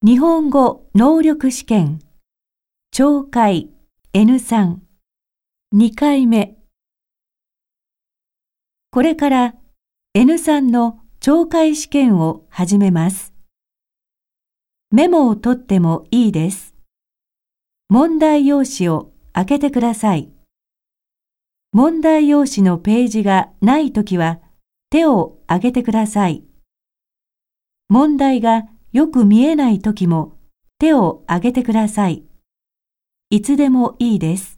日本語能力試験懲戒 N3 2回目これから N3 の懲戒試験を始めます。メモを取ってもいいです。問題用紙を開けてください。問題用紙のページがないときは手を挙げてください。問題がよく見えない時も手を挙げてください。いつでもいいです。